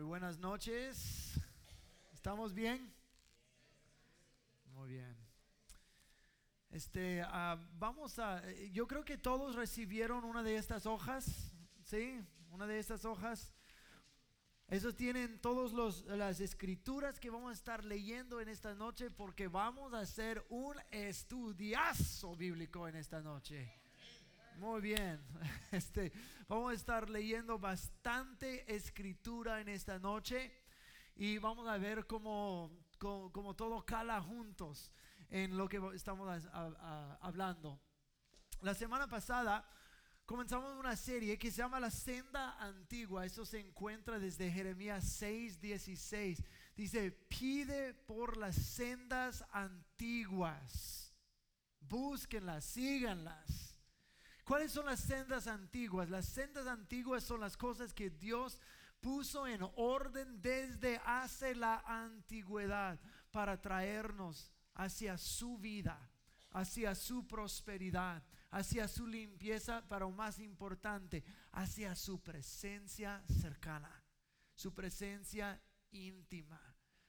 Muy buenas noches. ¿Estamos bien? Muy bien. Este, ah, vamos a, yo creo que todos recibieron una de estas hojas, ¿sí? Una de estas hojas. Eso tienen todas las escrituras que vamos a estar leyendo en esta noche porque vamos a hacer un estudiazo bíblico en esta noche. Muy bien. Este, vamos a estar leyendo bastante escritura en esta noche y vamos a ver cómo, cómo, todo cala juntos en lo que estamos hablando. La semana pasada comenzamos una serie que se llama La Senda Antigua. Eso se encuentra desde Jeremías 6, 16. Dice, pide por las sendas antiguas. Búsquenlas, síganlas ¿Cuáles son las sendas antiguas? Las sendas antiguas son las cosas que Dios puso en orden desde hace la antigüedad para traernos hacia su vida, hacia su prosperidad, hacia su limpieza, pero más importante, hacia su presencia cercana, su presencia íntima.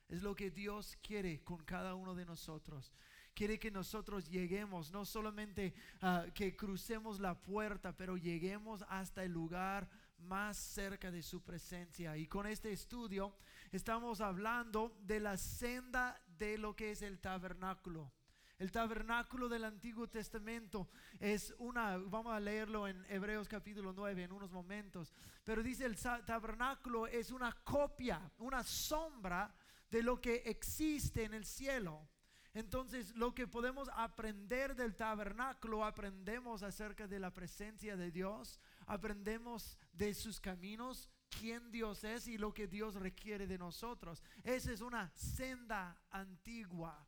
Es lo que Dios quiere con cada uno de nosotros. Quiere que nosotros lleguemos, no solamente ah, que crucemos la puerta, pero lleguemos hasta el lugar más cerca de su presencia. Y con este estudio estamos hablando de la senda de lo que es el tabernáculo. El tabernáculo del Antiguo Testamento es una, vamos a leerlo en Hebreos capítulo 9 en unos momentos, pero dice el tabernáculo es una copia, una sombra de lo que existe en el cielo. Entonces, lo que podemos aprender del tabernáculo, aprendemos acerca de la presencia de Dios, aprendemos de sus caminos, quién Dios es y lo que Dios requiere de nosotros. Esa es una senda antigua.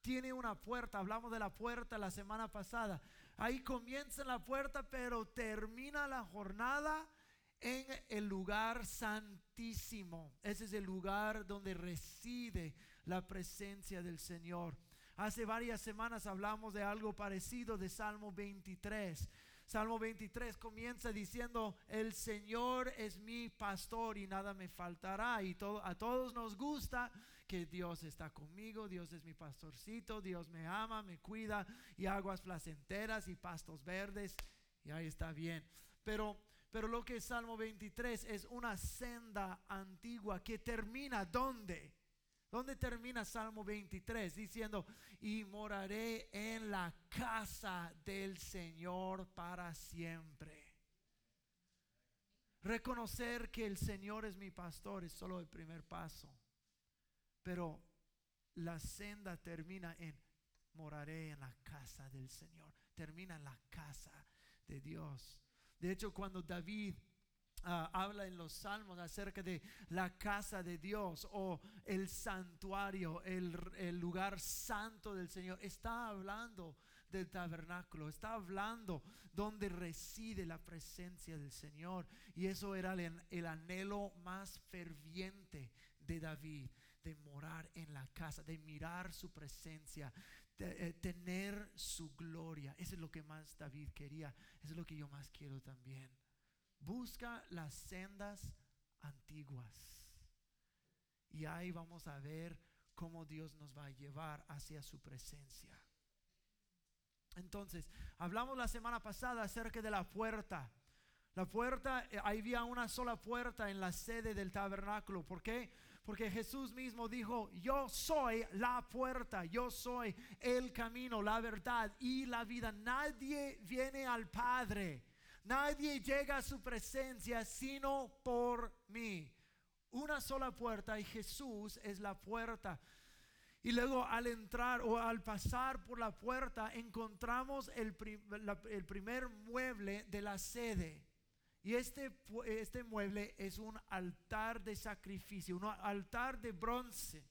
Tiene una puerta, hablamos de la puerta la semana pasada. Ahí comienza la puerta, pero termina la jornada en el lugar santísimo. Ese es el lugar donde reside la presencia del Señor. Hace varias semanas hablamos de algo parecido de Salmo 23. Salmo 23 comienza diciendo, el Señor es mi pastor y nada me faltará. Y a todos nos gusta que Dios está conmigo, Dios es mi pastorcito, Dios me ama, me cuida y aguas placenteras y pastos verdes. Y ahí está bien. Pero pero lo que es Salmo 23 es una senda antigua que termina ¿dónde? ¿Dónde termina Salmo 23? Diciendo, y moraré en la casa del Señor para siempre. Reconocer que el Señor es mi pastor es solo el primer paso. Pero la senda termina en moraré en la casa del Señor. Termina en la casa de Dios. De hecho, cuando David ah, habla en los salmos acerca de la casa de Dios o el santuario, el, el, lugar santo del Señor. Está hablando del tabernáculo, está hablando donde reside la presencia del Señor. Y eso era el, el anhelo más ferviente de David, de morar en la casa, de mirar su presencia, de, eh, tener su gloria. Eso es lo que más David quería. Eso es lo que yo más quiero también. Busca las sendas antiguas. Y ahí vamos a ver cómo Dios nos va a llevar hacia su presencia. Entonces, hablamos la semana pasada acerca de la puerta. La puerta, eh, había una sola puerta en la sede del tabernáculo. ¿Por qué? Porque Jesús mismo dijo, yo soy la puerta, yo soy el camino, la verdad y la vida. Nadie viene al Padre, nadie llega a su presencia sino por mí. Una sola puerta y Jesús es la puerta. Y luego al entrar o al pasar por la puerta encontramos el, primer mueble de la sede. Y este, este mueble es un altar de sacrificio, un altar de bronce,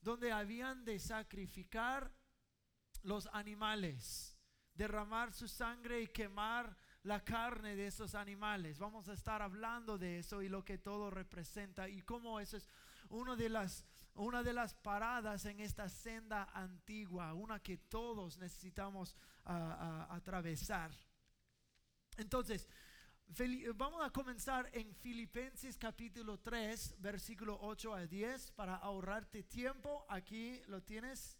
donde habían de sacrificar los animales, derramar su sangre y quemar la carne de esos animales. Vamos a estar hablando de eso y lo que todo representa y cómo eso es una de las, una de las paradas en esta senda antigua, una que todos necesitamos atravesar. Entonces, Vamos a comenzar en Filipenses capítulo 3, versículo 8 a 10, para ahorrarte tiempo. Aquí lo tienes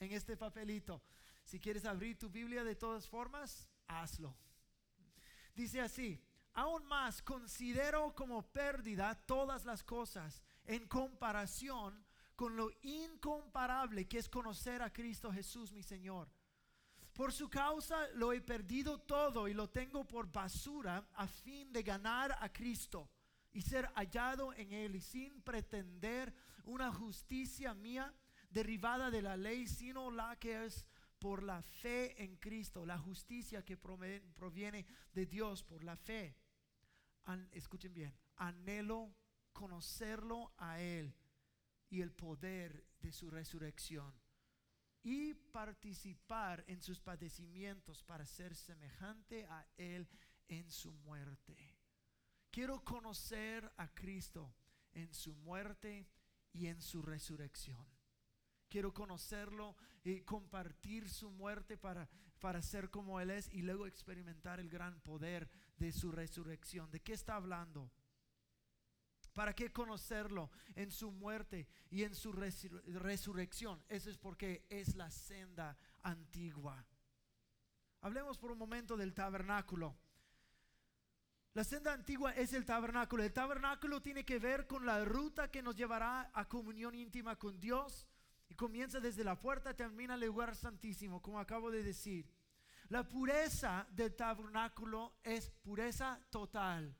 en este papelito. Si quieres abrir tu Biblia de todas formas, hazlo. Dice así, aún más considero como pérdida todas las cosas en comparación con lo incomparable que es conocer a Cristo Jesús mi Señor. Por su causa lo he perdido todo y lo tengo por basura a fin de ganar a Cristo y ser hallado en él y sin pretender una justicia mía derivada de la ley, sino la que es por la fe en Cristo, la justicia que proviene de Dios por la fe. escuchen bien, anhelo conocerlo a Él y el poder de su resurrección y participar en sus padecimientos para ser semejante a Él en su muerte. Quiero conocer a Cristo en su muerte y en su resurrección. Quiero conocerlo y compartir su muerte para, para ser como Él es y luego experimentar el gran poder de su resurrección. ¿De qué está hablando? ¿Para qué conocerlo en su muerte y en su resurrección? Eso es porque es la senda antigua. Hablemos por un momento del tabernáculo. La senda antigua es el tabernáculo. El tabernáculo tiene que ver con la ruta que nos llevará a comunión íntima con Dios. Y comienza desde la puerta, termina el lugar santísimo, como acabo de decir. La pureza del tabernáculo es pureza total.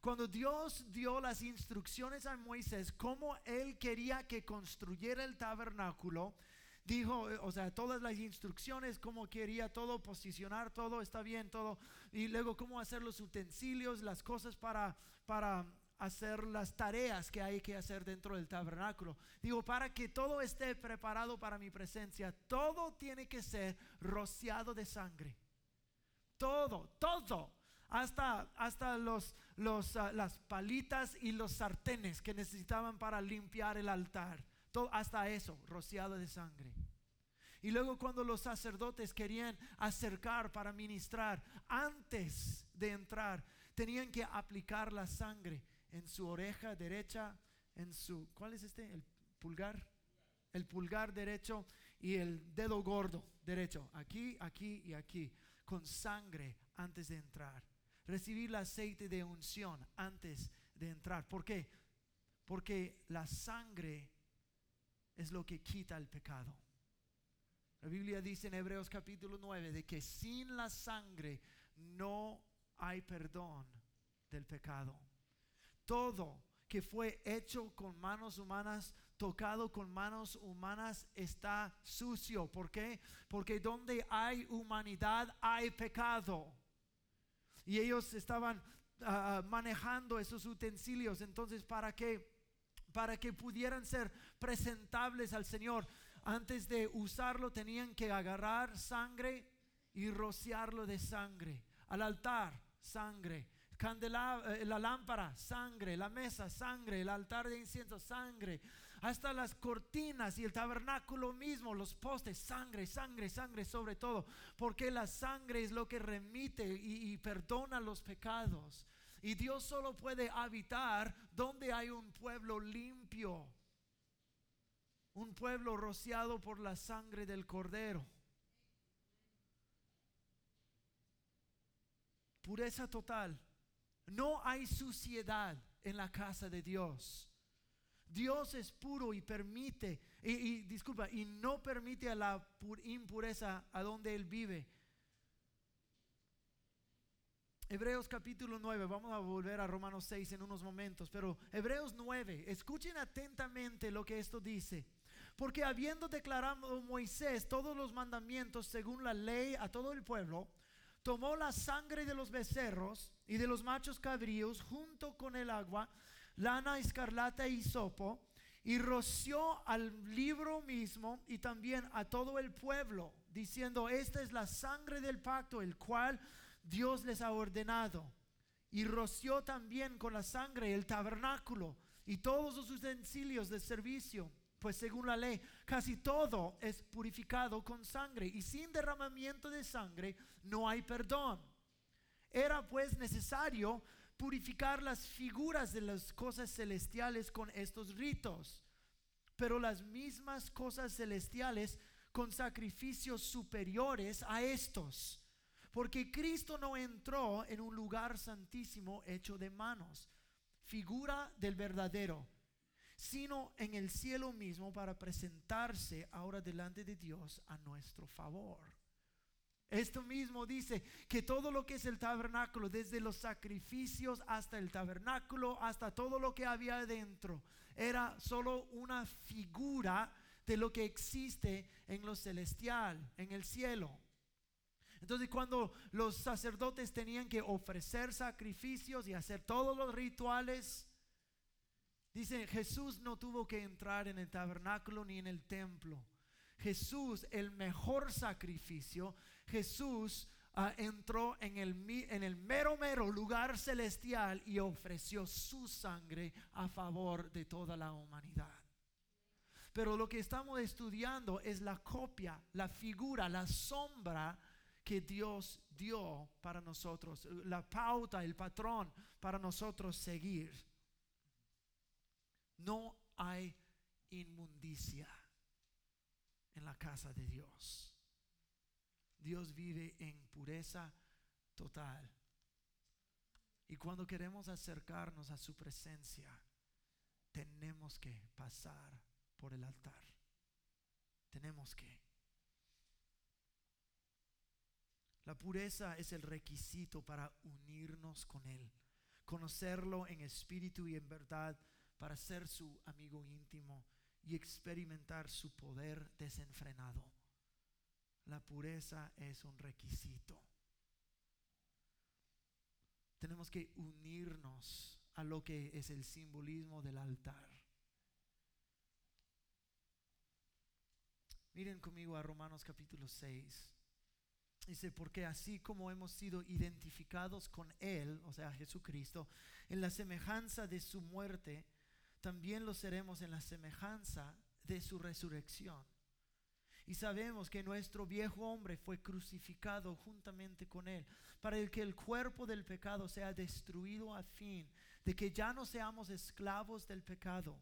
Cuando Dios dio las instrucciones a Moisés, cómo él quería que construyera el tabernáculo, dijo, o sea, todas las instrucciones, cómo quería todo, posicionar todo, está bien, todo, y luego cómo hacer los utensilios, las cosas para, para hacer las tareas que hay que hacer dentro del tabernáculo. Digo, para que todo esté preparado para mi presencia, todo tiene que ser rociado de sangre. Todo, todo hasta, hasta los, los, ah, las palitas y los sartenes que necesitaban para limpiar el altar. Todo, hasta eso, rociado de sangre. Y luego cuando los sacerdotes querían acercar para ministrar, antes de entrar, tenían que aplicar la sangre en su oreja derecha, en su, ¿cuál es este? El pulgar. El pulgar derecho y el dedo gordo derecho, aquí, aquí y aquí, con sangre antes de entrar recibir el aceite de unción antes de entrar. ¿Por qué? Porque la sangre es lo que quita el pecado. La Biblia dice en Hebreos capítulo 9 de que sin la sangre no hay perdón del pecado. Todo que fue hecho con manos humanas, tocado con manos humanas, está sucio. ¿Por qué? Porque donde hay humanidad hay pecado. Y ellos estaban ah, ah, manejando esos utensilios. Entonces, ¿para qué? Para que pudieran ser presentables al Señor. Antes de usarlo tenían que agarrar sangre y rociarlo de sangre. Al altar, sangre. Eh, la lámpara, sangre. La mesa, sangre. El altar de incienso, sangre hasta las cortinas y el tabernáculo mismo, los postes, sangre, sangre, sangre sobre todo, porque la sangre es lo que remite y, perdona los pecados. Y Dios solo puede habitar donde hay un pueblo limpio, un pueblo rociado por la sangre del cordero. Pureza total. No hay suciedad en la casa de Dios. Dios es puro y permite, y, disculpa, y no permite a la impureza a donde Él vive. Hebreos capítulo 9, vamos a volver a Romanos 6 en unos momentos, pero Hebreos 9, escuchen atentamente lo que esto dice. Porque habiendo declarado Moisés todos los mandamientos según la ley a todo el pueblo, tomó la sangre de los becerros y de los machos cabríos junto con el agua lana escarlata y sopo, y roció al libro mismo y también a todo el pueblo, diciendo, esta es la sangre del pacto, el cual Dios les ha ordenado. Y roció también con la sangre el tabernáculo y todos los utensilios de servicio, pues según la ley, casi todo es purificado con sangre, y sin derramamiento de sangre no hay perdón. Era pues necesario purificar las figuras de las cosas celestiales con estos ritos, pero las mismas cosas celestiales con sacrificios superiores a estos. Porque Cristo no entró en un lugar santísimo hecho de manos, figura del verdadero, sino en el cielo mismo para presentarse ahora delante de Dios a nuestro favor. Esto mismo dice que todo lo que es el tabernáculo, desde los sacrificios hasta el tabernáculo, hasta todo lo que había dentro, era solo una figura de lo que existe en lo celestial, en el cielo. Entonces cuando los sacerdotes tenían que ofrecer sacrificios y hacer todos los rituales, dice Jesús no tuvo que entrar en el tabernáculo ni en el templo. Jesús, el mejor sacrificio, Jesús ah, entró en el, en el mero, mero lugar celestial y ofreció su sangre a favor de toda la humanidad. Pero lo que estamos estudiando es la copia, la figura, la sombra que Dios dio para nosotros, la pauta, el patrón para nosotros seguir. No hay inmundicia en la casa de Dios. Dios vive en pureza total. Y cuando queremos acercarnos a su presencia, tenemos que pasar por el altar. Tenemos que. La pureza es el requisito para unirnos con Él, conocerlo en espíritu y en verdad, para ser su amigo íntimo y experimentar su poder desenfrenado. La pureza es un requisito. Tenemos que unirnos a lo que es el simbolismo del altar. Miren conmigo a Romanos capítulo 6. Dice, porque así como hemos sido identificados con Él, o sea, Jesucristo, en la semejanza de su muerte, también lo seremos en la semejanza de su resurrección. Y sabemos que nuestro viejo hombre fue crucificado juntamente con Él, para el que el cuerpo del pecado sea destruido a fin de que ya no seamos esclavos del pecado,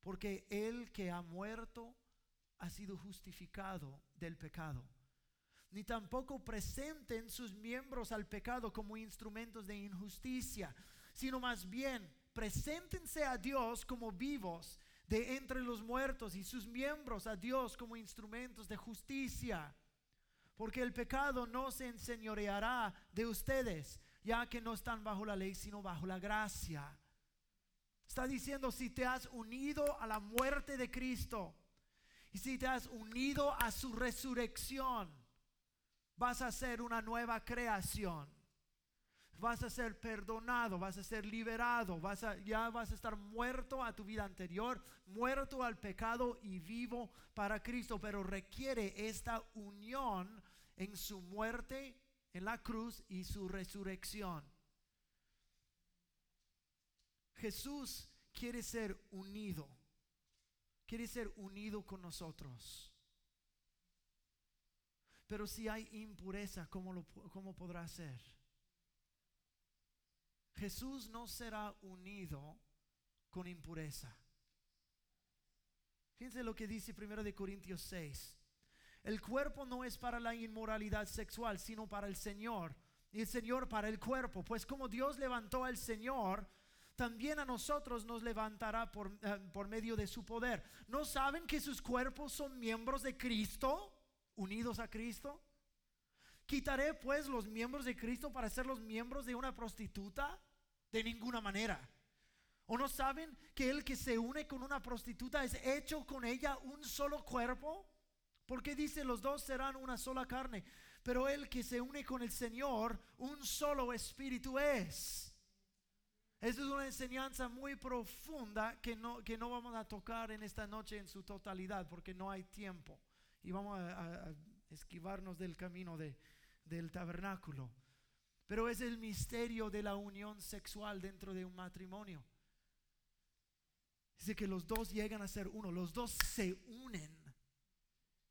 porque el que ha muerto ha sido justificado del pecado. Ni tampoco presenten sus miembros al pecado como instrumentos de injusticia, sino más bien preséntense a Dios como vivos de entre los muertos y sus miembros a Dios como instrumentos de justicia. Porque el pecado no se enseñoreará de ustedes, ya que no están bajo la ley, sino bajo la gracia. Está diciendo, si te has unido a la muerte de Cristo, y si te has unido a su resurrección, vas a ser una nueva creación. Vas a ser perdonado, vas a ser liberado, vas a, ya vas a estar muerto a tu vida anterior, muerto al pecado y vivo para Cristo, pero requiere esta unión en su muerte en la cruz y su resurrección. Jesús quiere ser unido quiere ser unido con nosotros. Pero si hay impureza, ¿cómo, lo, cómo podrá ser? Jesús no será unido con impureza. Fíjense lo que dice primero de Corintios 6. El cuerpo no es para la inmoralidad sexual, sino para el Señor. Y el Señor para el cuerpo. Pues como Dios levantó al Señor, también a nosotros nos levantará por, eh, por medio de su poder. ¿No saben que sus cuerpos son miembros de Cristo, unidos a Cristo? ¿Quitaré pues los miembros de Cristo para ser los miembros de una prostituta? De ninguna manera. ¿O no saben que el que se une con una prostituta es hecho con ella un solo cuerpo? Porque dice los dos serán una sola carne. Pero el que se une con el Señor, un solo espíritu es. Esa es una enseñanza muy profunda que no, que no vamos a tocar en esta noche en su totalidad porque no hay tiempo y vamos a, esquivarnos del camino de, del tabernáculo. Pero es el misterio de la unión sexual dentro de un matrimonio. Dice que los dos llegan a ser uno, los dos se unen.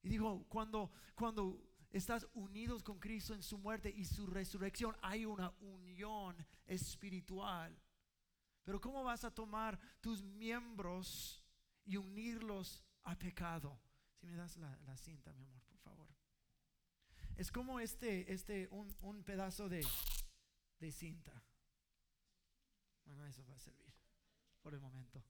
Y digo, cuando, cuando estás unidos con Cristo en su muerte y su resurrección, hay una unión espiritual. Pero ¿cómo vas a tomar tus miembros y unirlos a pecado? Si me das la, cinta, mi amor. Es como este, este, un, pedazo de, de cinta. Bueno, eso va a servir por el momento.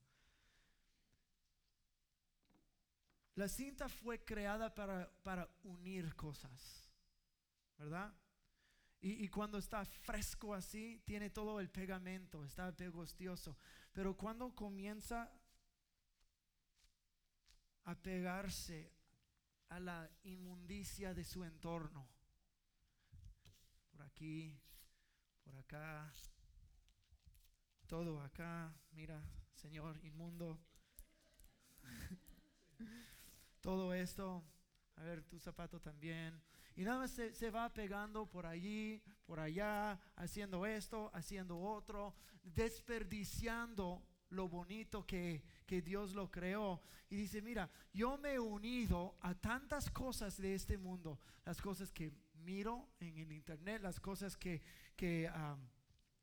La cinta fue creada para, unir cosas, ¿verdad? Y, cuando está fresco así, tiene todo el pegamento, está pegostioso. Pero cuando comienza a pegarse a la inmundicia de su entorno, por aquí, por acá, todo acá, mira, Señor, inmundo todo esto. A ver, tu zapato también. Y nada más se, va pegando por allí, por allá, haciendo esto, haciendo otro, desperdiciando lo bonito que, que, Dios lo creó. Y dice, mira, yo me he unido a tantas cosas de este mundo, las cosas que miro en el internet, las cosas que, que,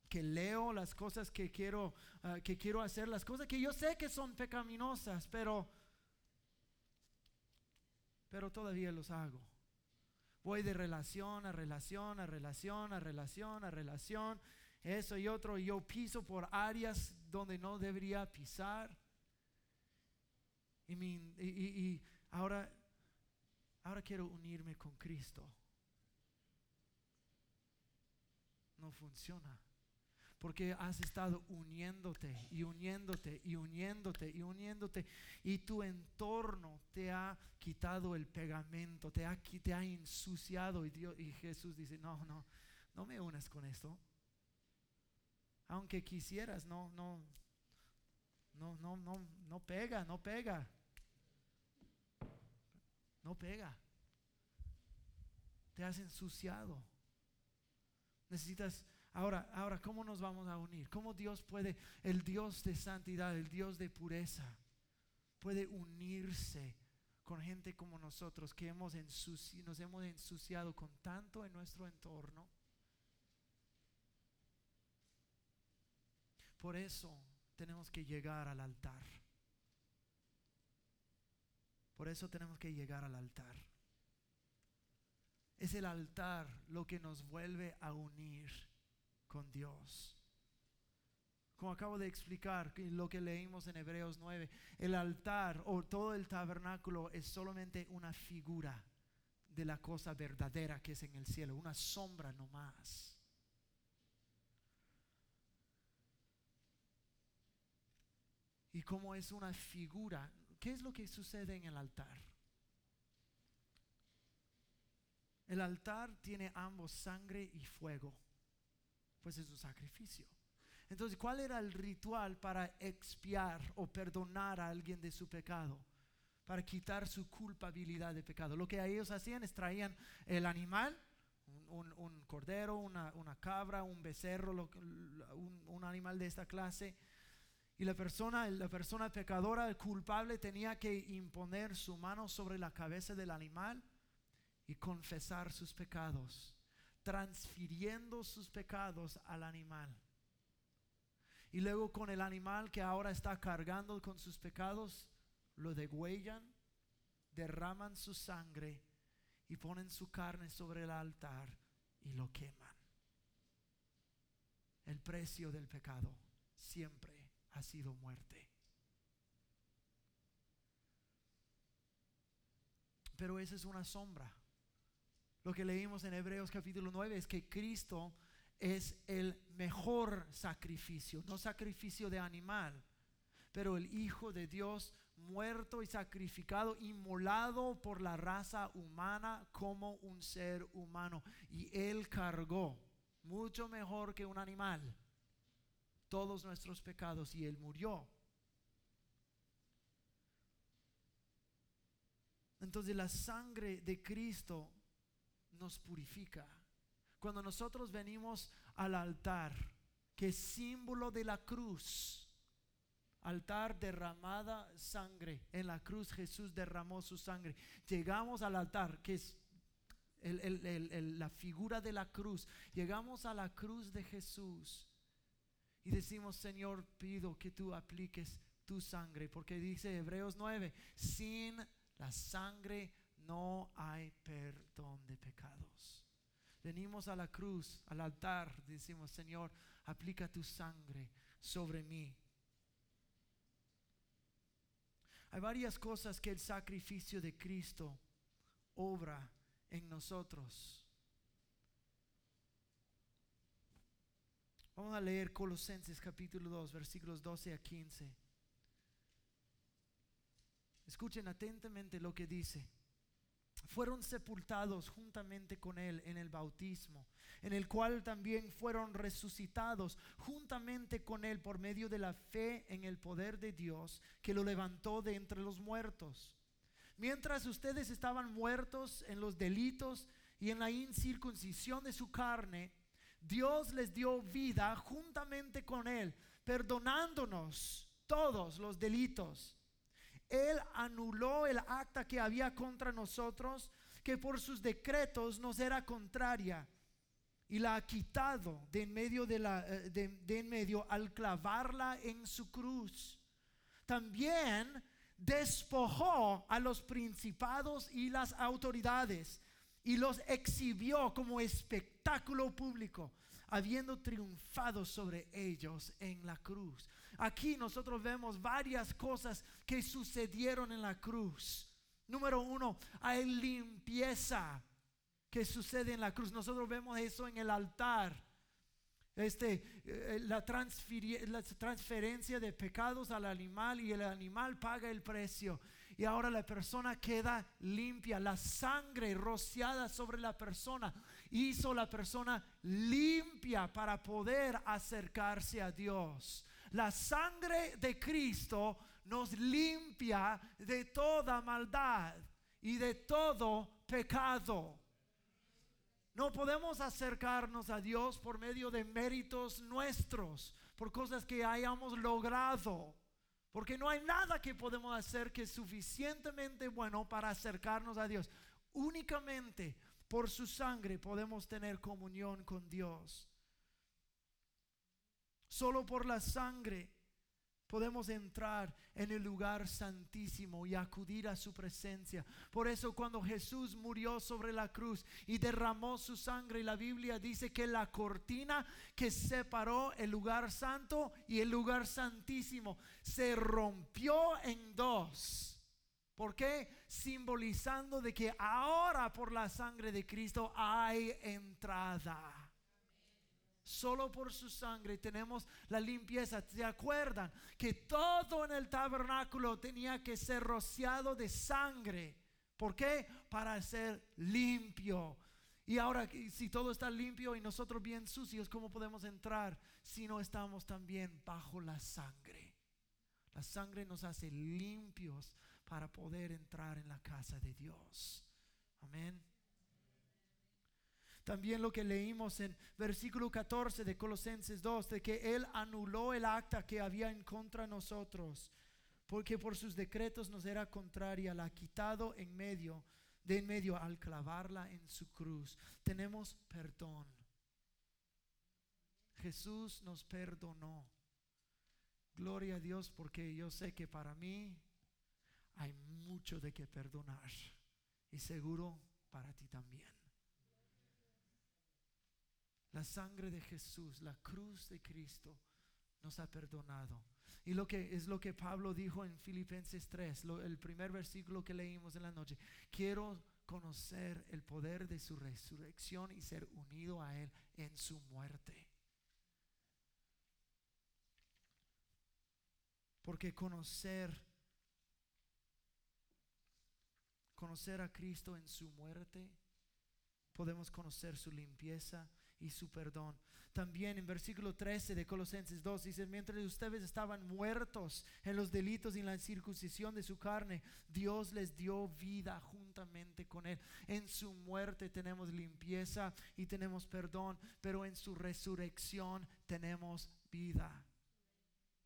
que leo, las cosas que quiero, ah, que quiero hacer, las cosas que yo sé que son pecaminosas, pero pero todavía los hago. Voy de relación a relación, a relación, a relación, a relación, eso y otro. Yo piso por áreas donde no debería pisar. Y, ahora, ahora quiero unirme con Cristo. No funciona. Porque has estado uniéndote y uniéndote y uniéndote y uniéndote. Y tu entorno te ha quitado el pegamento, te ha, te ha ensuciado. Y, Dios, y Jesús dice, no, no, no me unas con esto. Aunque quisieras, no, no, no, no, no, no pega, no pega. No pega. Te has ensuciado. Necesitas Ahora, ahora, ¿cómo nos vamos a unir? ¿Cómo Dios puede, el Dios de santidad, el Dios de pureza, puede unirse con gente como nosotros que hemos nos hemos ensuciado con tanto en nuestro entorno? Por eso tenemos que llegar al altar. Por eso tenemos que llegar al altar. Es el altar lo que nos vuelve a unir con Dios. Como acabo de explicar lo que leímos en Hebreos 9, el altar o todo el tabernáculo es solamente una figura de la cosa verdadera que es en el cielo, una sombra nomás. Y como es una figura, ¿qué es lo que sucede en el altar? El altar tiene ambos sangre y fuego pues es su sacrificio. Entonces, ¿cuál era el ritual para expiar o perdonar a alguien de su pecado? Para quitar su culpabilidad de pecado. Lo que ellos hacían es traían el animal, un, cordero, una, cabra, un becerro, un, un, animal de esta clase. Y la persona, la persona pecadora, el culpable, tenía que imponer su mano sobre la cabeza del animal y confesar sus pecados transfiriendo sus pecados al animal. Y luego con el animal que ahora está cargando con sus pecados, lo degüellan, derraman su sangre y ponen su carne sobre el altar y lo queman. El precio del pecado siempre ha sido muerte. Pero esa es una sombra. Lo que leímos en Hebreos capítulo 9 es que Cristo es el mejor sacrificio, no sacrificio de animal, pero el Hijo de Dios muerto y sacrificado, inmolado por la raza humana como un ser humano. Y Él cargó mucho mejor que un animal todos nuestros pecados y Él murió. Entonces la sangre de Cristo nos purifica. Cuando nosotros venimos al altar, que es símbolo de la cruz, altar derramada sangre, en la cruz Jesús derramó su sangre. Llegamos al altar, que es la figura de la cruz, llegamos a la cruz de Jesús y decimos, Señor, pido que tú apliques tu sangre, porque dice Hebreos 9, sin la sangre no hay perdón de pecados. Venimos a la cruz, al altar, decimos, Señor, aplica tu sangre sobre mí. Hay varias cosas que el sacrificio de Cristo obra en nosotros. Vamos a leer Colosenses capítulo 2, versículos 12 a 15. Escuchen atentamente lo que dice fueron sepultados juntamente con Él en el bautismo, en el cual también fueron resucitados juntamente con Él por medio de la fe en el poder de Dios que lo levantó de entre los muertos. Mientras ustedes estaban muertos en los delitos y en la incircuncisión de su carne, Dios les dio vida juntamente con Él, perdonándonos todos los delitos él anuló el acta que había contra nosotros, que por sus decretos nos era contraria, y la ha quitado de en medio, de la, eh, de, en medio al clavarla en su cruz. También despojó a los principados y las autoridades y los exhibió como espectáculo público, habiendo triunfado sobre ellos en la cruz. Aquí nosotros vemos varias cosas que sucedieron en la cruz. Número uno, hay limpieza que sucede en la cruz. Nosotros vemos eso en el altar. Este, eh, la, la transferencia de pecados al animal y el animal paga el precio. Y ahora la persona queda limpia. La sangre rociada sobre la persona hizo la persona limpia para poder acercarse a Dios. La sangre de Cristo nos limpia de toda maldad y de todo pecado. No podemos acercarnos a Dios por medio de méritos nuestros, por cosas que hayamos logrado. Porque no hay nada que podemos hacer que es suficientemente bueno para acercarnos a Dios. Únicamente por su sangre podemos tener comunión con Dios. Solo por la sangre podemos entrar en el lugar santísimo y acudir a su presencia. Por eso cuando Jesús murió sobre la cruz y derramó su sangre, la Biblia dice que la cortina que separó el lugar santo y el lugar santísimo se rompió en dos. ¿Por qué? Simbolizando de que ahora por la sangre de Cristo hay entrada. Solo por su sangre tenemos la limpieza. ¿Se acuerdan que todo en el tabernáculo tenía que ser rociado de sangre? ¿Por qué? Para ser limpio. Y ahora, si todo está limpio y nosotros bien sucios, ¿cómo podemos entrar si no estamos también bajo la sangre? La sangre nos hace limpios para poder entrar en la casa de Dios. Amén. También lo que leímos en versículo 14 de Colosenses 2, de que Él anuló el acta que había en contra nosotros, porque por sus decretos nos era contraria, la ha quitado en medio, de en medio al clavarla en su cruz. Tenemos perdón. Jesús nos perdonó. Gloria a Dios porque yo sé que para mí hay mucho de que perdonar y seguro para ti también. La sangre de Jesús, la cruz de Cristo nos ha perdonado. Y lo que es lo que Pablo dijo en Filipenses 3, el primer versículo que leímos en la noche. Quiero conocer el poder de su resurrección y ser unido a Él en su muerte. Porque conocer, conocer a Cristo en su muerte, podemos conocer su limpieza, y su perdón. También en versículo 13 de Colosenses 2 dice, mientras ustedes estaban muertos en los delitos y en la circuncisión de su carne, Dios les dio vida juntamente con Él. En su muerte tenemos limpieza y tenemos perdón, pero en su resurrección tenemos vida.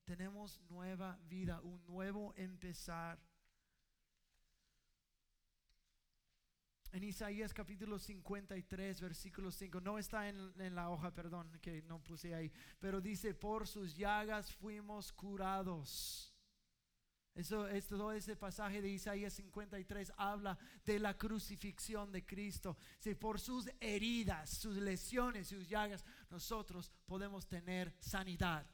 Tenemos nueva vida, un nuevo empezar. En Isaías capítulo 53, versículo 5. No está en, en, la hoja, perdón, que no puse ahí. Pero dice, por sus llagas fuimos curados. Eso, es todo ese pasaje de Isaías 53 habla de la crucifixión de Cristo. Si por sus heridas, sus lesiones, sus llagas, nosotros podemos tener sanidad.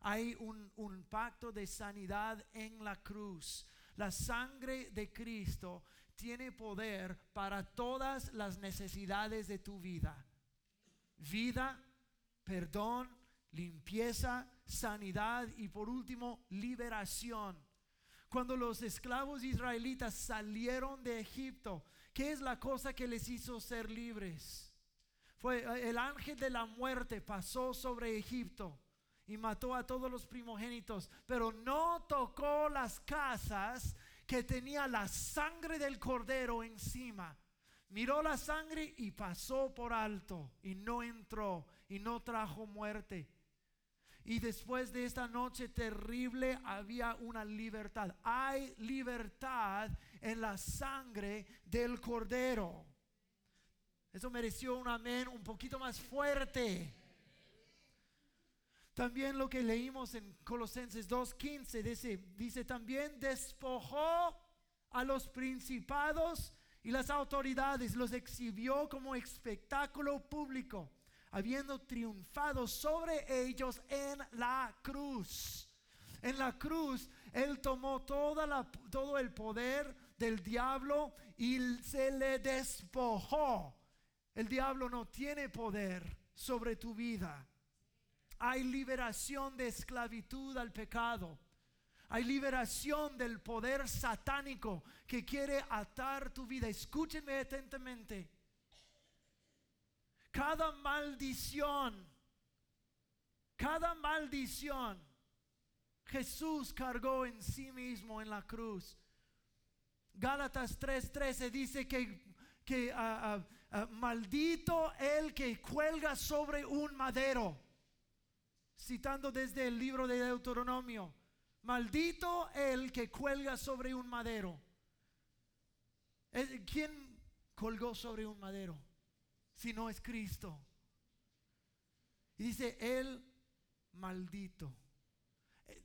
Hay un, un pacto de sanidad en la cruz. La sangre de Cristo tiene poder para todas las necesidades de tu vida. Vida, perdón, limpieza, sanidad y por último liberación. Cuando los esclavos israelitas salieron de Egipto, ¿qué es la cosa que les hizo ser libres? Fue eh, el ángel de la muerte pasó sobre Egipto y mató a todos los primogénitos, pero no tocó las casas que tenía la sangre del cordero encima. Miró la sangre y pasó por alto y no entró y no trajo muerte. Y después de esta noche terrible había una libertad. Hay libertad en la sangre del cordero. Eso mereció un amén un poquito más fuerte. También lo que leímos en Colosenses 2.15 dice, dice también despojó a los principados y las autoridades, los exhibió como espectáculo público habiendo triunfado sobre ellos en la cruz. En la cruz Él tomó toda la, todo el poder del diablo y se le despojó. El diablo no tiene poder sobre tu vida. Hay liberación de esclavitud al pecado. Hay liberación del poder satánico que quiere atar tu vida. Escúchenme atentamente. Cada maldición, cada maldición, Jesús cargó en sí mismo en la cruz. Gálatas 3:13 dice que, que ah, maldito el que cuelga sobre un madero. Citando desde el libro de Deuteronomio. Maldito el que cuelga sobre un madero. ¿Quién colgó sobre un madero? si no es Cristo. Y dice, Él maldito.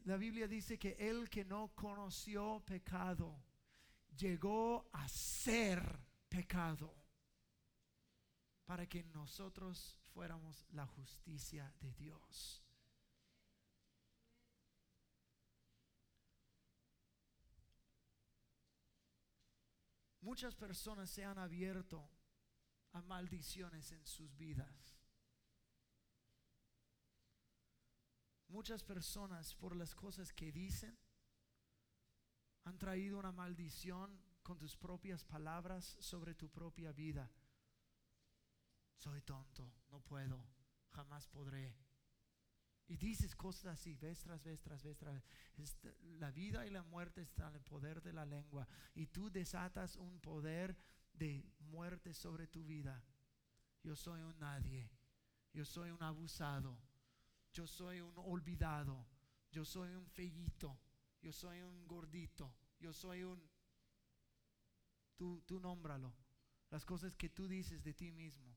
La Biblia dice que el que no conoció pecado llegó a ser pecado para que nosotros fuéramos la justicia de Dios. Muchas personas se han abierto a maldiciones en sus vidas. Muchas personas por las cosas que dicen han traído una maldición con tus propias palabras sobre tu propia vida. Soy tonto, no puedo, jamás podré. Y dices cosas así, vez tras vez, tras vez, tras vez. La vida y la muerte están en el poder de la lengua. Y tú desatas un poder de muerte sobre tu vida. Yo soy un nadie. Yo soy un abusado. Yo soy un olvidado. Yo soy un fellito. Yo soy un gordito. Yo soy un... Tú, tú nómbralo. Las cosas que tú dices de ti mismo.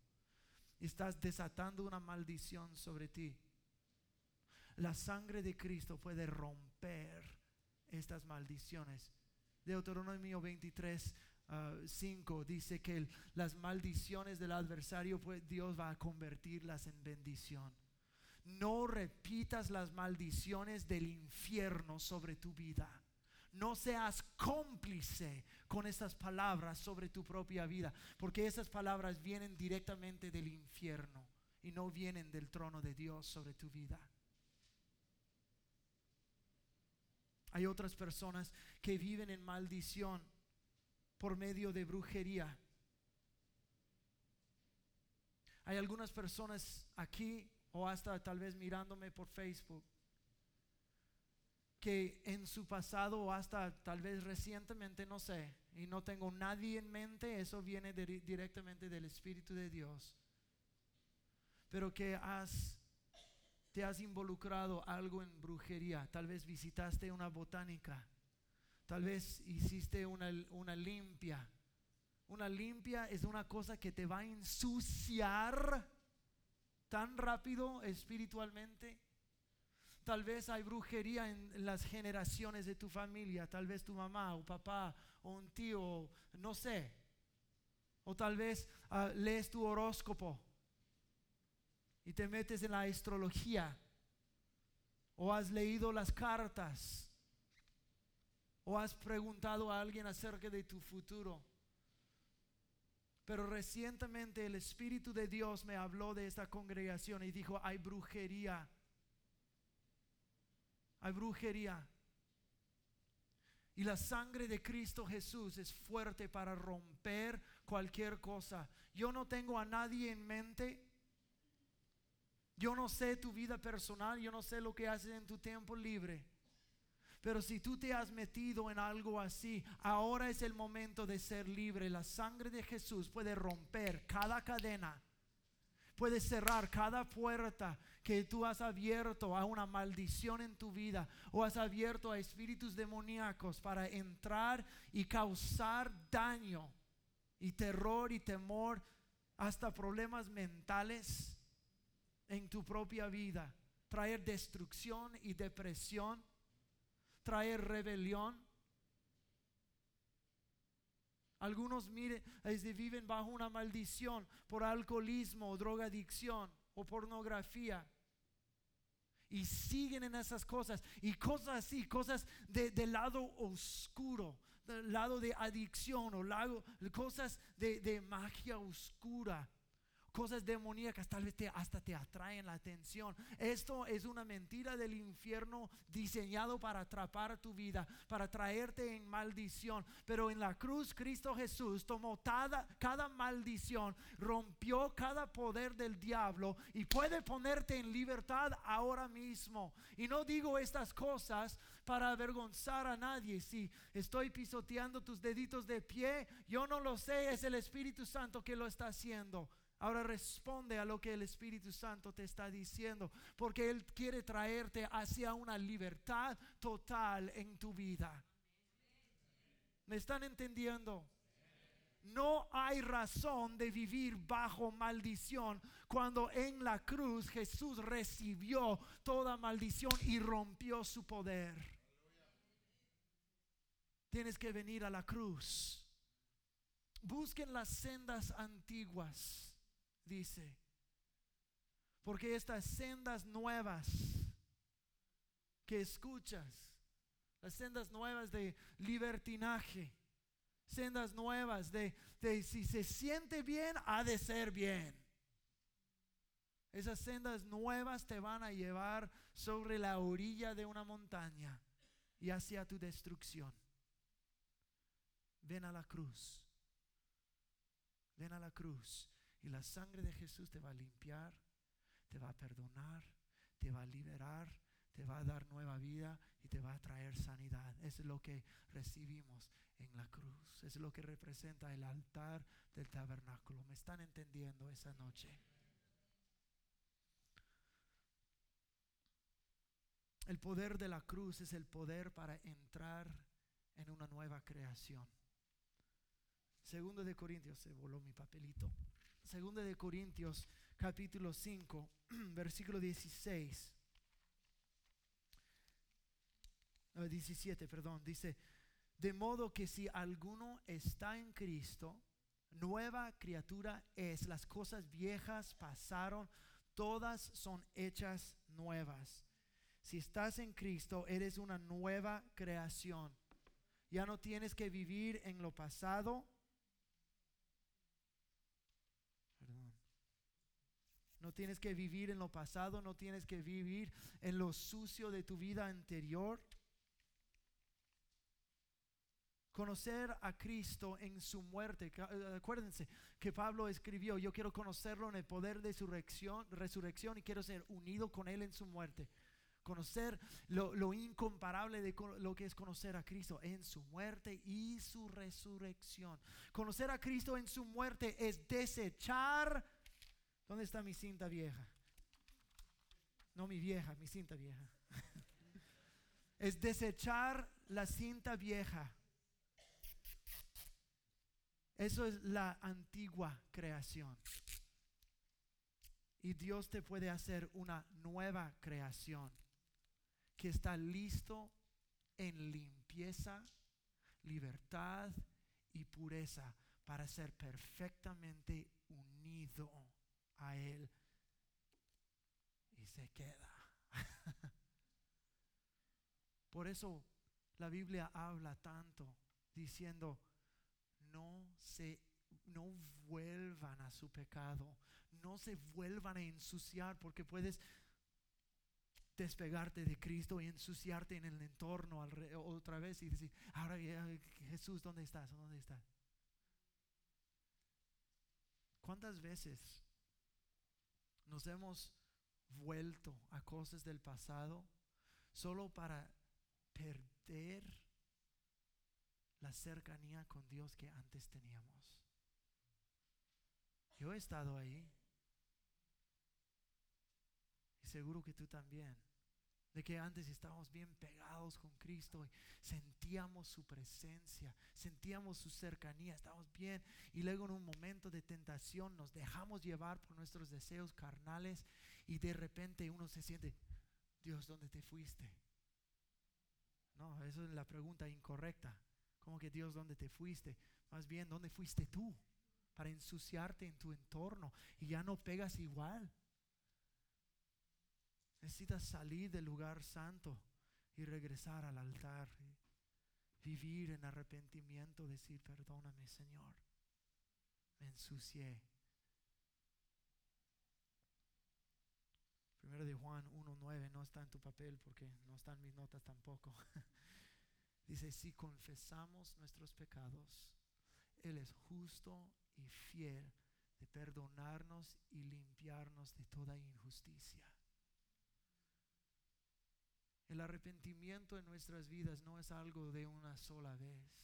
Estás desatando una maldición sobre ti. La sangre de Cristo puede romper estas maldiciones. Deuteronomio 23 5 ah, dice que las maldiciones del adversario, Dios va a convertirlas en bendición. No repitas las maldiciones del infierno sobre tu vida. No seas cómplice con esas palabras sobre tu propia vida, porque esas palabras vienen directamente del infierno y no vienen del trono de Dios sobre tu vida. Hay otras personas que viven en maldición por medio de brujería. Hay algunas personas aquí o hasta tal vez mirándome por Facebook que en su pasado o hasta tal vez recientemente, no sé, y no tengo nadie en mente, eso viene directamente del Espíritu de Dios, pero que has, te has involucrado algo en brujería, tal vez visitaste una botánica. Tal vez hiciste una, limpia, Una limpia es una cosa que te va a ensuciar tan rápido espiritualmente. Tal vez hay brujería en las generaciones de tu familia, tal vez tu mamá o papá o un tío, no sé. O tal vez ah, lees tu horóscopo y te metes en la astrología. O has leído las cartas. O has preguntado a alguien acerca de tu futuro. Pero recientemente el Espíritu de Dios me habló de esta congregación y dijo, hay brujería. Hay brujería. Y la sangre de Cristo Jesús es fuerte para romper cualquier cosa. Yo no tengo a nadie en mente. Yo no sé tu vida personal, yo no sé lo que haces en tu tiempo libre. Pero si tú te has metido en algo así, ahora es el momento de ser libre. La sangre de Jesús puede romper cada cadena, puede cerrar cada puerta que tú has abierto a una maldición en tu vida o has abierto a espíritus demoníacos para entrar y causar daño y terror y temor, hasta problemas mentales en tu propia vida, traer destrucción y depresión traer rebelión. Algunos miren, viven bajo una maldición por alcoholismo, drogadicción o pornografía. Y siguen en esas cosas. Y cosas así, cosas del lado oscuro, del lado de adicción o lado, cosas de, de magia oscura cosas demoníacas tal vez te, hasta te atraen la atención. Esto es una mentira del infierno diseñado para atrapar tu vida, para traerte en maldición. Pero en la cruz Cristo Jesús tomó cada, cada maldición, rompió cada poder del diablo y puede ponerte en libertad ahora mismo. Y no digo estas cosas para avergonzar a nadie. Si estoy pisoteando tus deditos de pie, yo no lo sé, es el Espíritu Santo que lo está haciendo. Ahora responde a lo que el Espíritu Santo te está diciendo, porque Él quiere traerte hacia una libertad total en tu vida. ¿Me están entendiendo? No hay razón de vivir bajo maldición cuando en la cruz Jesús recibió toda maldición y rompió su poder. Tienes que venir a la cruz. Busquen las sendas antiguas dice. Porque estas sendas nuevas que escuchas, las sendas nuevas de libertinaje, sendas nuevas de, de si se siente bien, ha de ser bien. Esas sendas nuevas te van a llevar sobre la orilla de una montaña y hacia tu destrucción. Ven a la cruz. Ven a la cruz. Y la sangre de Jesús te va a limpiar, te va a perdonar, te va a liberar, te va a dar nueva vida y te va a traer sanidad. Es lo que recibimos en la cruz. Es lo que representa el altar del tabernáculo. ¿Me están entendiendo esa noche? El poder de la cruz es el poder para entrar en una nueva creación. Segundo de Corintios, se voló mi papelito. Segunda de Corintios capítulo 5, versículo 16. 17, perdón, dice, de modo que si alguno está en Cristo, nueva criatura es, las cosas viejas pasaron, todas son hechas nuevas. Si estás en Cristo, eres una nueva creación. Ya no tienes que vivir en lo pasado, No tienes que vivir en lo pasado, no tienes que vivir en lo sucio de tu vida anterior. Conocer a Cristo en su muerte. Eh, acuérdense que Pablo escribió, yo quiero conocerlo en el poder de su resurrección, y quiero ser unido con Él en su muerte. Conocer lo, lo incomparable de lo que es conocer a Cristo en su muerte y su resurrección. Conocer a Cristo en su muerte es desechar ¿Dónde está mi cinta vieja? No mi vieja, mi cinta vieja. es desechar la cinta vieja. Eso es la antigua creación. Y Dios te puede hacer una nueva creación que está listo en limpieza, libertad y pureza para ser perfectamente unido a Él. Y se queda. Por eso la Biblia habla tanto diciendo, no se no vuelvan a su pecado, no se vuelvan a ensuciar porque puedes despegarte de Cristo y ensuciarte en el entorno otra vez y decir, ahora Jesús, ¿dónde estás? ¿Dónde estás? ¿Cuántas veces nos hemos vuelto a cosas del pasado solo para perder la cercanía con Dios que antes teníamos? Yo he estado ahí. Y seguro que tú también. De que antes estábamos bien pegados con Cristo y sentíamos su presencia, sentíamos su cercanía, estábamos bien. Y luego en un momento de tentación nos dejamos llevar por nuestros deseos carnales y de repente uno se siente, Dios, ¿dónde te fuiste? No, eso es la pregunta incorrecta. ¿Cómo que Dios, ¿dónde te fuiste? Más bien, ¿dónde fuiste tú? Para ensuciarte en tu entorno y ya no pegas igual. Necesitas salir del lugar santo y regresar al altar. Vivir en arrepentimiento, decir, perdóname Señor, me ensucié. Primero de Juan 1.9 no está en tu papel porque no están mis notas tampoco. Dice, si confesamos nuestros pecados, Él es justo y fiel de perdonarnos y limpiarnos de toda injusticia. El arrepentimiento en nuestras vidas no es algo de una sola vez.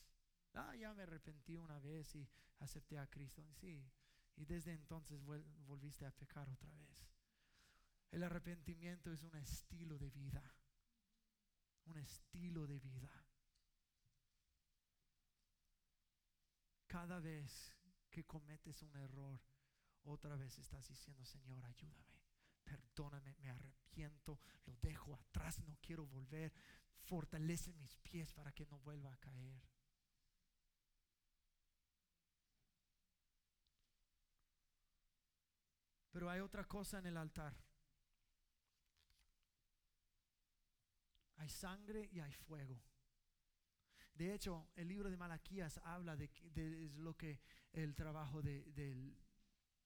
Ah, ya me arrepentí una vez y acepté a Cristo. Sí, y desde entonces volviste a pecar otra vez. El arrepentimiento es un estilo de vida. Un estilo de vida. Cada vez que cometes un error, otra vez estás diciendo, Señor, ayúdame perdóname, me arrepiento, lo dejo atrás, no quiero volver, fortalece mis pies para que no vuelva a caer. Pero hay otra cosa en el altar. Hay sangre y hay fuego. De hecho, el libro de Malaquías habla de, de, lo que el trabajo de,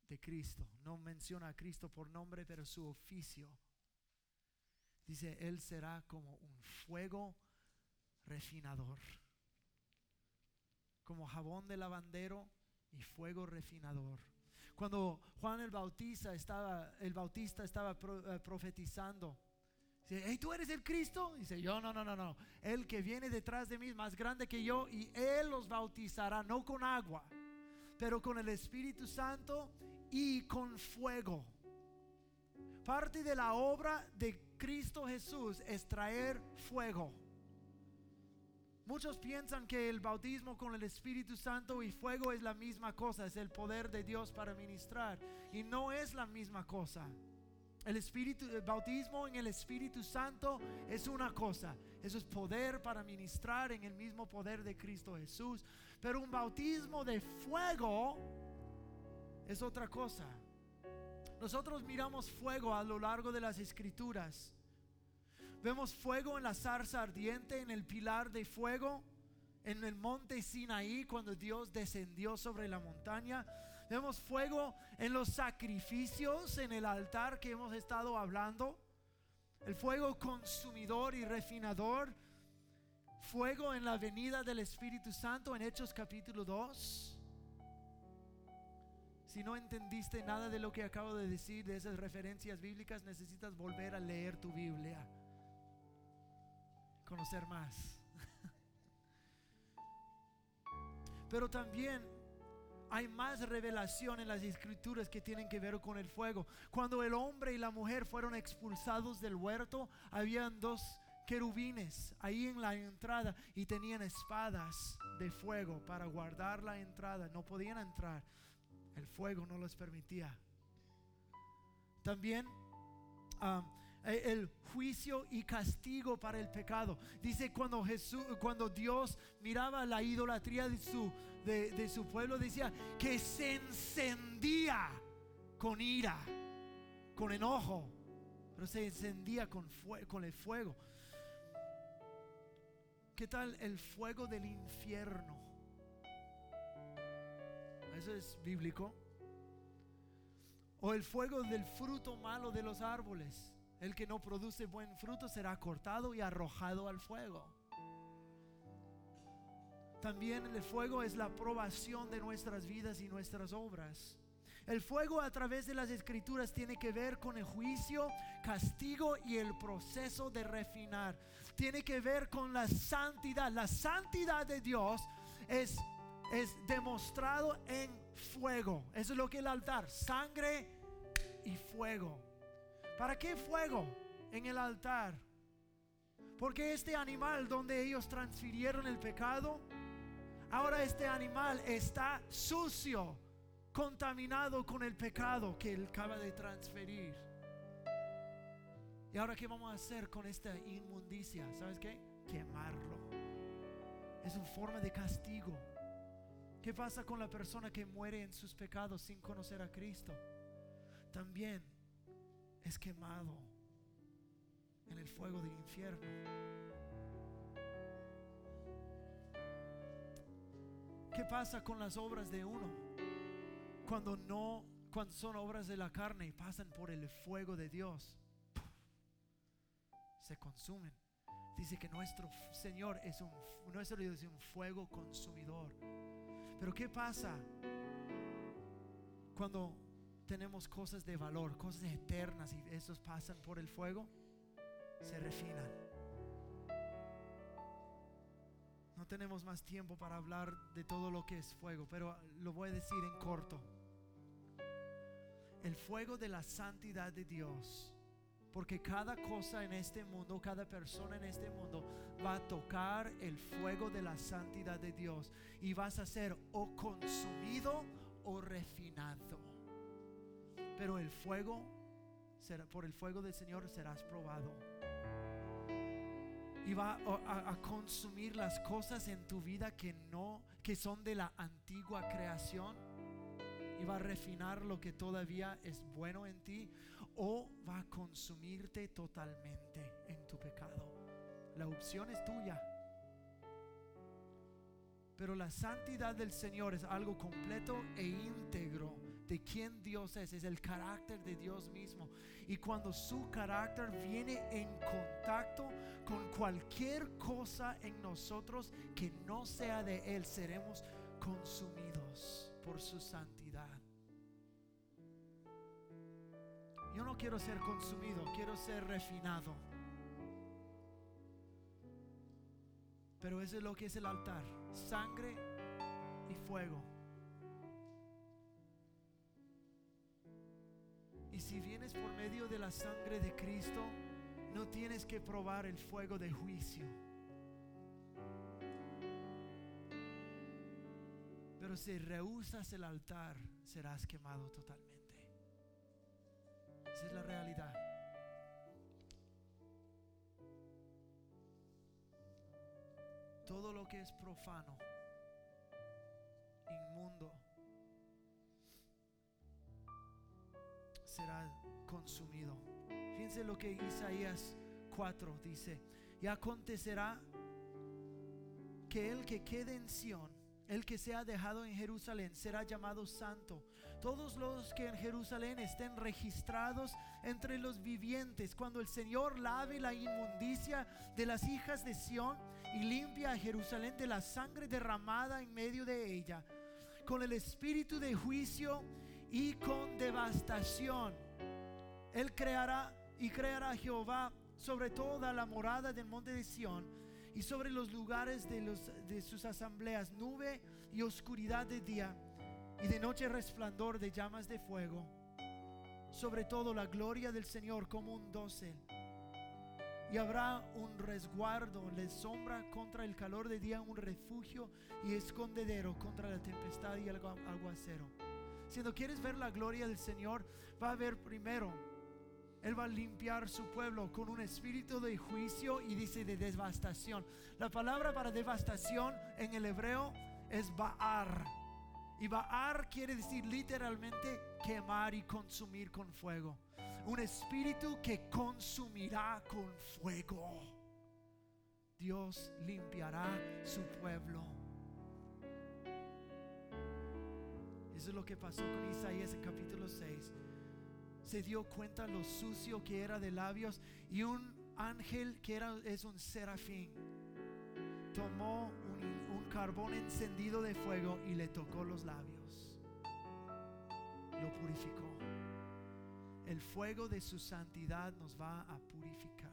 de Cristo. No menciona a Cristo por nombre, pero su oficio. Dice, Él será como un fuego refinador. Como jabón de lavandero y fuego refinador. Cuando Juan el Bautista estaba, el Bautista estaba eh, profetizando, dice, ¿tú eres el Cristo? Dice, yo no, no, no, no. El que viene detrás de mí es más grande que yo y Él los bautizará, no con agua, pero con el Espíritu Santo y con fuego. Parte de la obra de Cristo Jesús es traer fuego. Muchos piensan que el bautismo con el Espíritu Santo y fuego es la misma cosa, es el poder de Dios para ministrar. Y no es la misma cosa. El, espíritu, el bautismo en el Espíritu Santo es una cosa, eso es poder para ministrar en el mismo poder de Cristo Jesús. Pero un bautismo de fuego es otra cosa. Nosotros miramos fuego a lo largo de las escrituras. Vemos fuego en la zarza ardiente, en el pilar de fuego, en el monte Sinaí cuando Dios descendió sobre la montaña. Vemos fuego en los sacrificios, en el altar que hemos estado hablando. El fuego consumidor y refinador. Fuego en la venida del Espíritu Santo en Hechos capítulo 2. Si no entendiste nada de lo que acabo de decir, de esas referencias bíblicas, necesitas volver a leer tu Biblia. Conocer más. Pero también hay más revelación en las escrituras que tienen que ver con el fuego. Cuando el hombre y la mujer fueron expulsados del huerto, habían dos querubines ahí en la entrada y tenían espadas de fuego para guardar la entrada. No podían entrar. El fuego no los permitía. También ah, e, el juicio y castigo para el pecado. Dice cuando Jesús, cuando Dios miraba la idolatría de su, de, su pueblo, decía que se encendía con ira, con enojo, pero se encendía con, con el fuego. ¿Qué tal el fuego del infierno? Eso es bíblico. O el fuego del fruto malo de los árboles. El que no produce buen fruto será cortado y arrojado al fuego. También el fuego es la aprobación de nuestras vidas y nuestras obras. El fuego a través de las escrituras tiene que ver con el juicio, castigo y el proceso de refinar. Tiene que ver con la santidad. La santidad de Dios es, es demostrado en fuego. Eso es lo que el altar, sangre y fuego. ¿Para qué fuego en el altar? Porque este animal donde ellos transfirieron el pecado, ahora este animal está sucio contaminado con el pecado que él acaba de transferir. ¿Y ahora qué vamos a hacer con esta inmundicia? ¿Sabes qué? Quemarlo. Es una forma de castigo. ¿Qué pasa con la persona que muere en sus pecados sin conocer a Cristo? También es quemado en el fuego del infierno. ¿Qué pasa con las obras de uno? cuando no, cuando son obras de la carne y pasan por el fuego de Dios, se consumen. Dice que nuestro Señor es un, nuestro Dios es un fuego consumidor. Pero ¿qué pasa cuando tenemos cosas de valor, cosas eternas y esos pasan por el fuego? Se refinan. No tenemos más tiempo para hablar de todo lo que es fuego, pero lo voy a decir en corto el fuego de la santidad de Dios. Porque cada cosa en este mundo, cada persona en este mundo va a tocar el fuego de la santidad de Dios. Y vas a ser o consumido o refinado. Pero el fuego, por el fuego del Señor serás probado. Y va a, a consumir las cosas en tu vida que no, que son de la antigua creación y va a refinar lo que todavía es bueno en ti o va a consumirte totalmente en tu pecado. La opción es tuya. Pero la santidad del Señor es algo completo e íntegro de quien Dios es, es el carácter de Dios mismo. Y cuando su carácter viene en contacto con cualquier cosa en nosotros que no sea de Él, seremos consumidos por su santidad. Yo no quiero ser consumido, quiero ser refinado. Pero eso es lo que es el altar, sangre y fuego. Y si vienes por medio de la sangre de Cristo, no tienes que probar el fuego de juicio. Pero si rehusas el altar, serás quemado totalmente. Esa es la realidad. Todo lo que es profano, inmundo, será consumido. Fíjense lo que Isaías 4 dice. Y acontecerá que el que quede en Sión, el que sea dejado en Jerusalén, será llamado santo todos los que en Jerusalén estén registrados entre los vivientes, cuando el Señor lave la inmundicia de las hijas de Sión y limpia a Jerusalén de la sangre derramada en medio de ella, con el espíritu de juicio y con devastación. Él creará y creará Jehová sobre toda la morada del monte de Sión y sobre los lugares de, los, de sus asambleas, nube y oscuridad de día y de noche resplandor de llamas de fuego. Sobre todo la gloria del Señor como un dosel. y habrá un resguardo, le sombra contra el calor de día, un refugio y escondedero contra la tempestad y el aguacero. Si no quieres ver la gloria del Señor, va a ver primero, Él va a limpiar su pueblo con un espíritu de juicio y dice de devastación. La palabra para devastación en el hebreo es Baar. Y Baar quiere decir literalmente quemar y consumir con fuego. Un espíritu que consumirá con fuego. Dios limpiará su pueblo. Eso es lo que pasó con Isaías en capítulo 6. Se dio cuenta lo sucio que era de labios y un ángel que era es un serafín tomó un, un carbón encendido de fuego y le tocó los labios. Lo purificó. El fuego de su santidad nos va a purificar.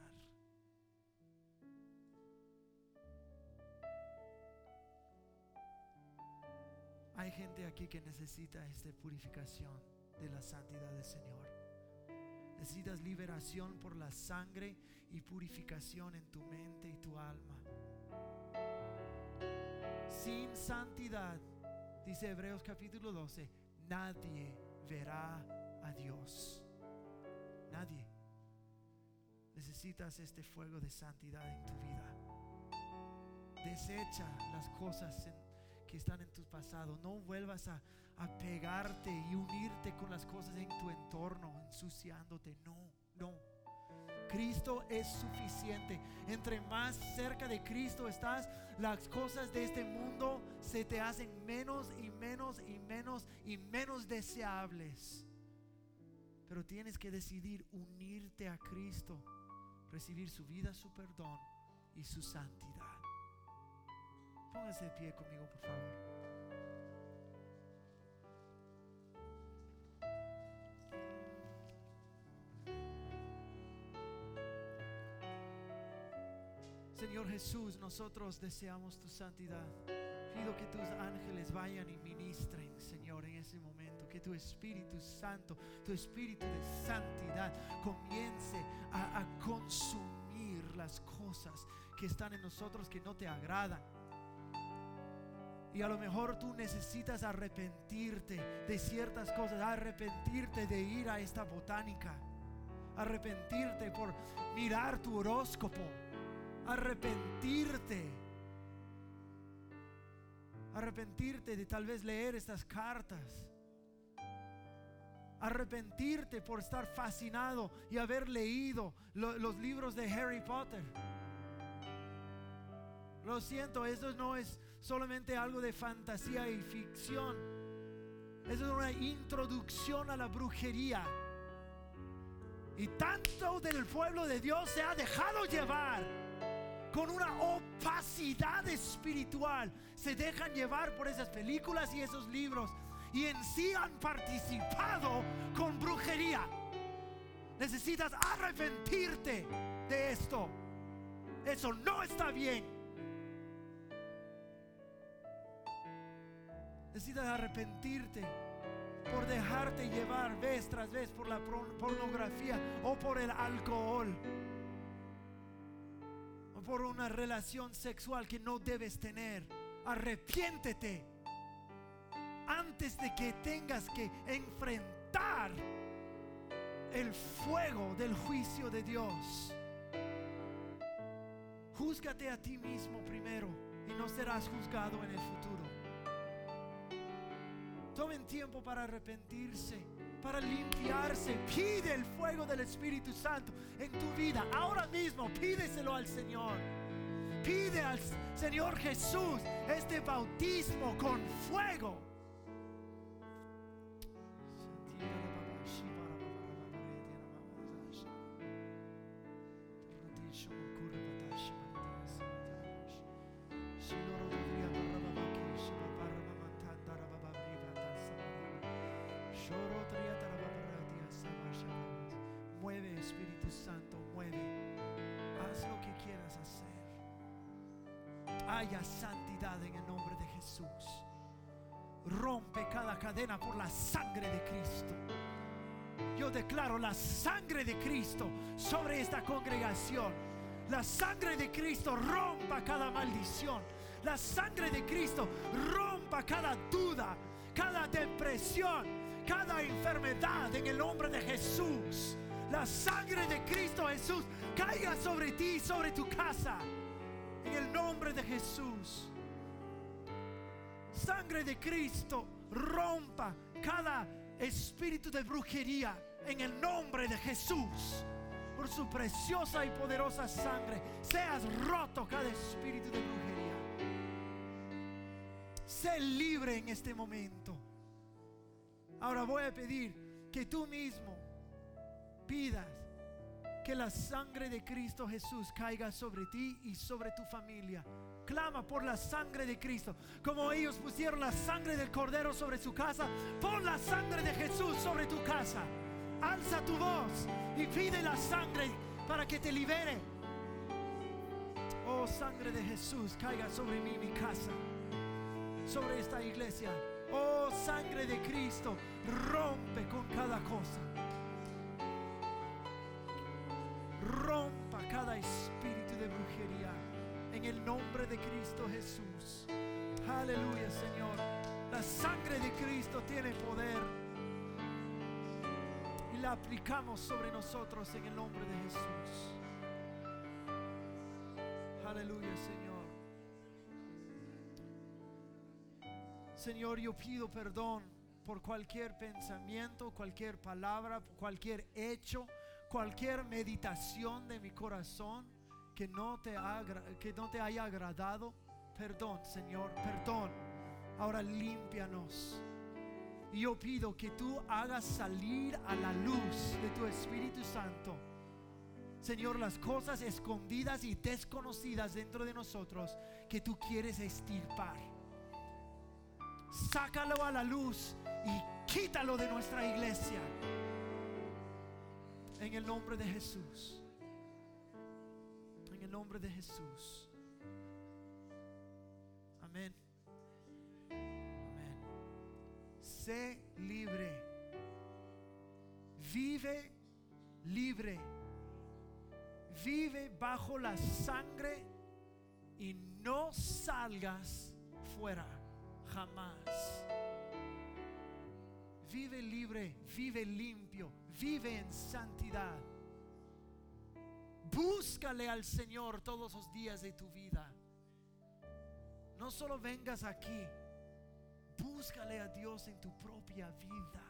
Hay gente aquí que necesita esta purificación de la santidad del Señor. Necesitas liberación por la sangre y purificación en tu mente y tu alma. Sin santidad, dice Hebreos capítulo 12, nadie verá a Dios. Nadie. Necesitas este fuego de santidad en tu vida. Desecha las cosas que están en tu pasado. No vuelvas a, a pegarte y unirte con las cosas en tu entorno, ensuciándote. No, no. Cristo es suficiente. Entre más cerca de Cristo estás, las cosas de este mundo se te hacen menos y menos y menos y menos deseables. Pero tienes que decidir unirte a Cristo, recibir su vida, su perdón y su santidad. Póngase de pie conmigo, por favor. Señor Jesús, nosotros deseamos tu santidad. Pido que tus ángeles vayan y ministren, Señor, en ese momento. Que tu Espíritu Santo, tu Espíritu de santidad comience a, consumir las cosas que están en nosotros que no te agradan. Y a lo mejor tú necesitas arrepentirte de ciertas cosas, arrepentirte de ir a esta botánica, arrepentirte por mirar tu horóscopo, arrepentirte Arrepentirte de tal vez leer estas cartas. Arrepentirte por estar fascinado y haber leído los libros de Harry Potter. Lo siento, eso no es solamente algo de fantasía y ficción. Eso es una introducción a la brujería. Y tanto del pueblo de Dios se ha dejado llevar con una opacidad espiritual. Se dejan llevar por esas películas y esos libros y en sí han participado con brujería. Necesitas arrepentirte de esto. Eso no está bien. Necesitas arrepentirte por dejarte llevar vez tras vez por la pornografía o por el alcohol por una relación sexual que no debes tener. Arrepiéntete antes de que tengas que enfrentar el fuego del juicio de Dios. Júzgate a ti mismo primero y no serás juzgado en el futuro. Tomen tiempo para arrepentirse para limpiarse. Pide el fuego del Espíritu Santo en tu vida. Ahora mismo pídeselo al Señor. Pide al Señor Jesús este bautismo con fuego. Declaro la sangre de Cristo sobre esta congregación. La sangre de Cristo rompa cada maldición. La sangre de Cristo rompa cada duda, cada depresión, cada enfermedad en el nombre de Jesús. La sangre de Cristo Jesús caiga sobre ti y sobre tu casa. En el nombre de Jesús. Sangre de Cristo rompa cada espíritu de brujería en el nombre de Jesús. Por su preciosa y poderosa sangre, seas roto cada espíritu de brujería. Sé libre en este momento. Ahora voy a pedir que tú mismo pidas que la sangre de Cristo Jesús caiga sobre ti y sobre tu familia. Clama por la sangre de Cristo. Como ellos pusieron la sangre del cordero sobre su casa, pon la sangre de Jesús sobre tu casa. Alza tu voz y pide la sangre para que te libere. Oh, sangre de Jesús, caiga sobre mí mi casa, sobre esta iglesia. Oh, sangre de Cristo, rompe con cada cosa. Rompa cada espíritu de brujería en el nombre de Cristo Jesús. Aleluya, Señor. La sangre de Cristo tiene poder la aplicamos sobre nosotros en el nombre de Jesús. Aleluya, Señor. Señor, yo pido perdón por cualquier pensamiento, cualquier palabra, cualquier hecho, cualquier meditación de mi corazón que no te, que no te haya agradado. Perdón, Señor, perdón. Ahora límpianos. Y yo pido que tú hagas salir a la luz de tu Espíritu Santo. Señor, las cosas escondidas y desconocidas dentro de nosotros que tú quieres estirpar sácalo a la luz y quítalo de nuestra iglesia. En el nombre de Jesús. En el nombre de Jesús. Amén. Sé libre. Vive libre. Vive bajo la sangre y no salgas fuera jamás. Vive libre, vive limpio, vive en santidad. Búscale al Señor todos los días de tu vida. No solo vengas aquí, búscale a Dios en tu propia vida.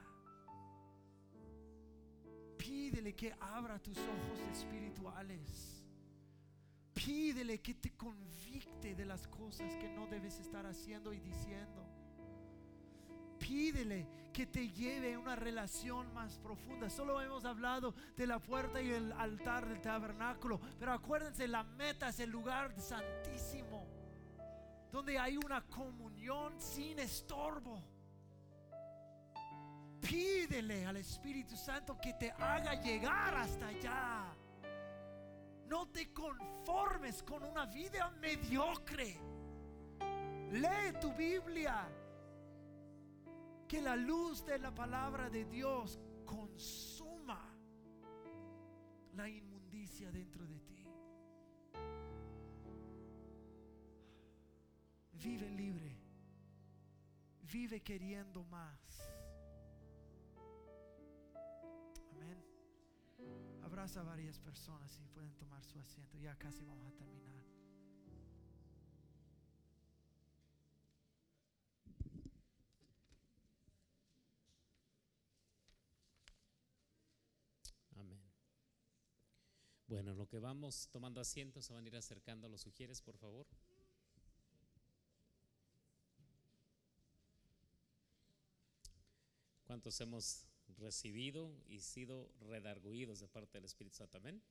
Pídele que abra tus ojos espirituales. Pídele que te convicte de las cosas que no debes estar haciendo y diciendo. Pídele que te lleve a una relación más profunda. Solo hemos hablado de la puerta y el altar del tabernáculo. Pero acuérdense, la meta es el lugar santísimo. Donde hay una comunión sin estorbo. Pídele al Espíritu Santo que te haga llegar hasta allá. No te conformes con una vida mediocre. Lee tu Biblia. Que la luz de la palabra de Dios consuma la inmundicia dentro de ti. Vive libre. Vive queriendo más. abraza a varias personas y pueden tomar su asiento. Ya casi vamos a terminar. Amén. Bueno, lo que vamos tomando asiento se van a ir acercando. ¿Lo sugieres, por favor? ¿Cuántos hemos recibido y sido redarguidos de parte del Espíritu Santo. Amén.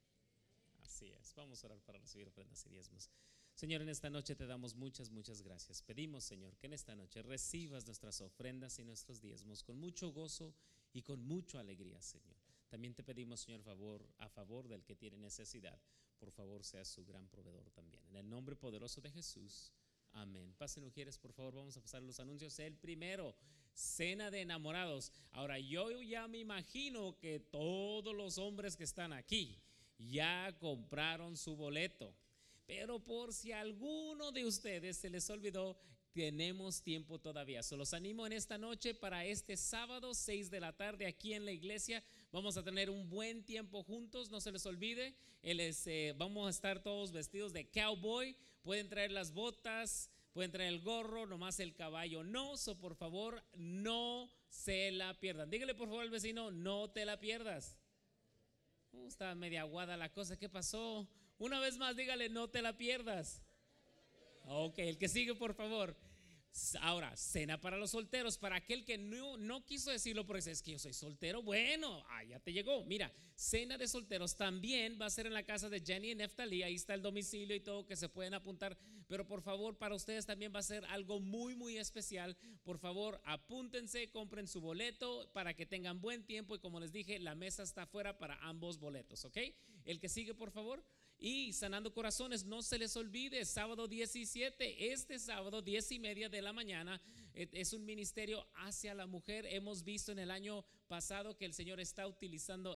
Así es. Vamos a orar para recibir ofrendas y diezmos. Señor, en esta noche te damos muchas, muchas gracias. Pedimos, Señor, que en esta noche recibas nuestras ofrendas y nuestros diezmos con mucho gozo y con mucha alegría, Señor. También te pedimos, Señor, favor, a favor del que tiene necesidad. Por favor, sea su gran proveedor también. En el nombre poderoso de Jesús. Amén. Pasen mujeres, por favor, vamos a pasar los anuncios. El primero, cena de enamorados. Ahora, yo ya me imagino que todos los hombres que están aquí ya compraron su boleto. Pero por si alguno de ustedes se les olvidó, tenemos tiempo todavía. Se los animo en esta noche para este sábado, 6 de la tarde, aquí en la iglesia. Vamos a tener un buen tiempo juntos, no se les olvide. Eh, vamos a estar todos vestidos de cowboy. Pueden traer las botas, pueden traer el gorro, nomás el caballo no. So, por favor, no se la pierdan. Dígale por favor al vecino, no te la pierdas. Uh, está media aguada la cosa. ¿Qué pasó? Una vez más, dígale, no te la pierdas. Ok, el que sigue, por favor. Ahora, cena para los solteros. Para aquel que no, no quiso decirlo porque es que yo soy soltero, bueno, ah, ya te llegó. Mira, cena de solteros también va a ser en la casa de Jenny y Neftali. Ahí está el domicilio y todo que se pueden apuntar. Pero por favor, para ustedes también va a ser algo muy, muy especial. Por favor, apúntense, compren su boleto para que tengan buen tiempo. Y como les dije, la mesa está afuera para ambos boletos, ¿ok? El que sigue, por favor. Y sanando corazones, no se les olvide, sábado 17, este sábado 10 y media de la mañana, eh, es un ministerio hacia la mujer. Hemos visto en el año pasado que el Señor está utilizando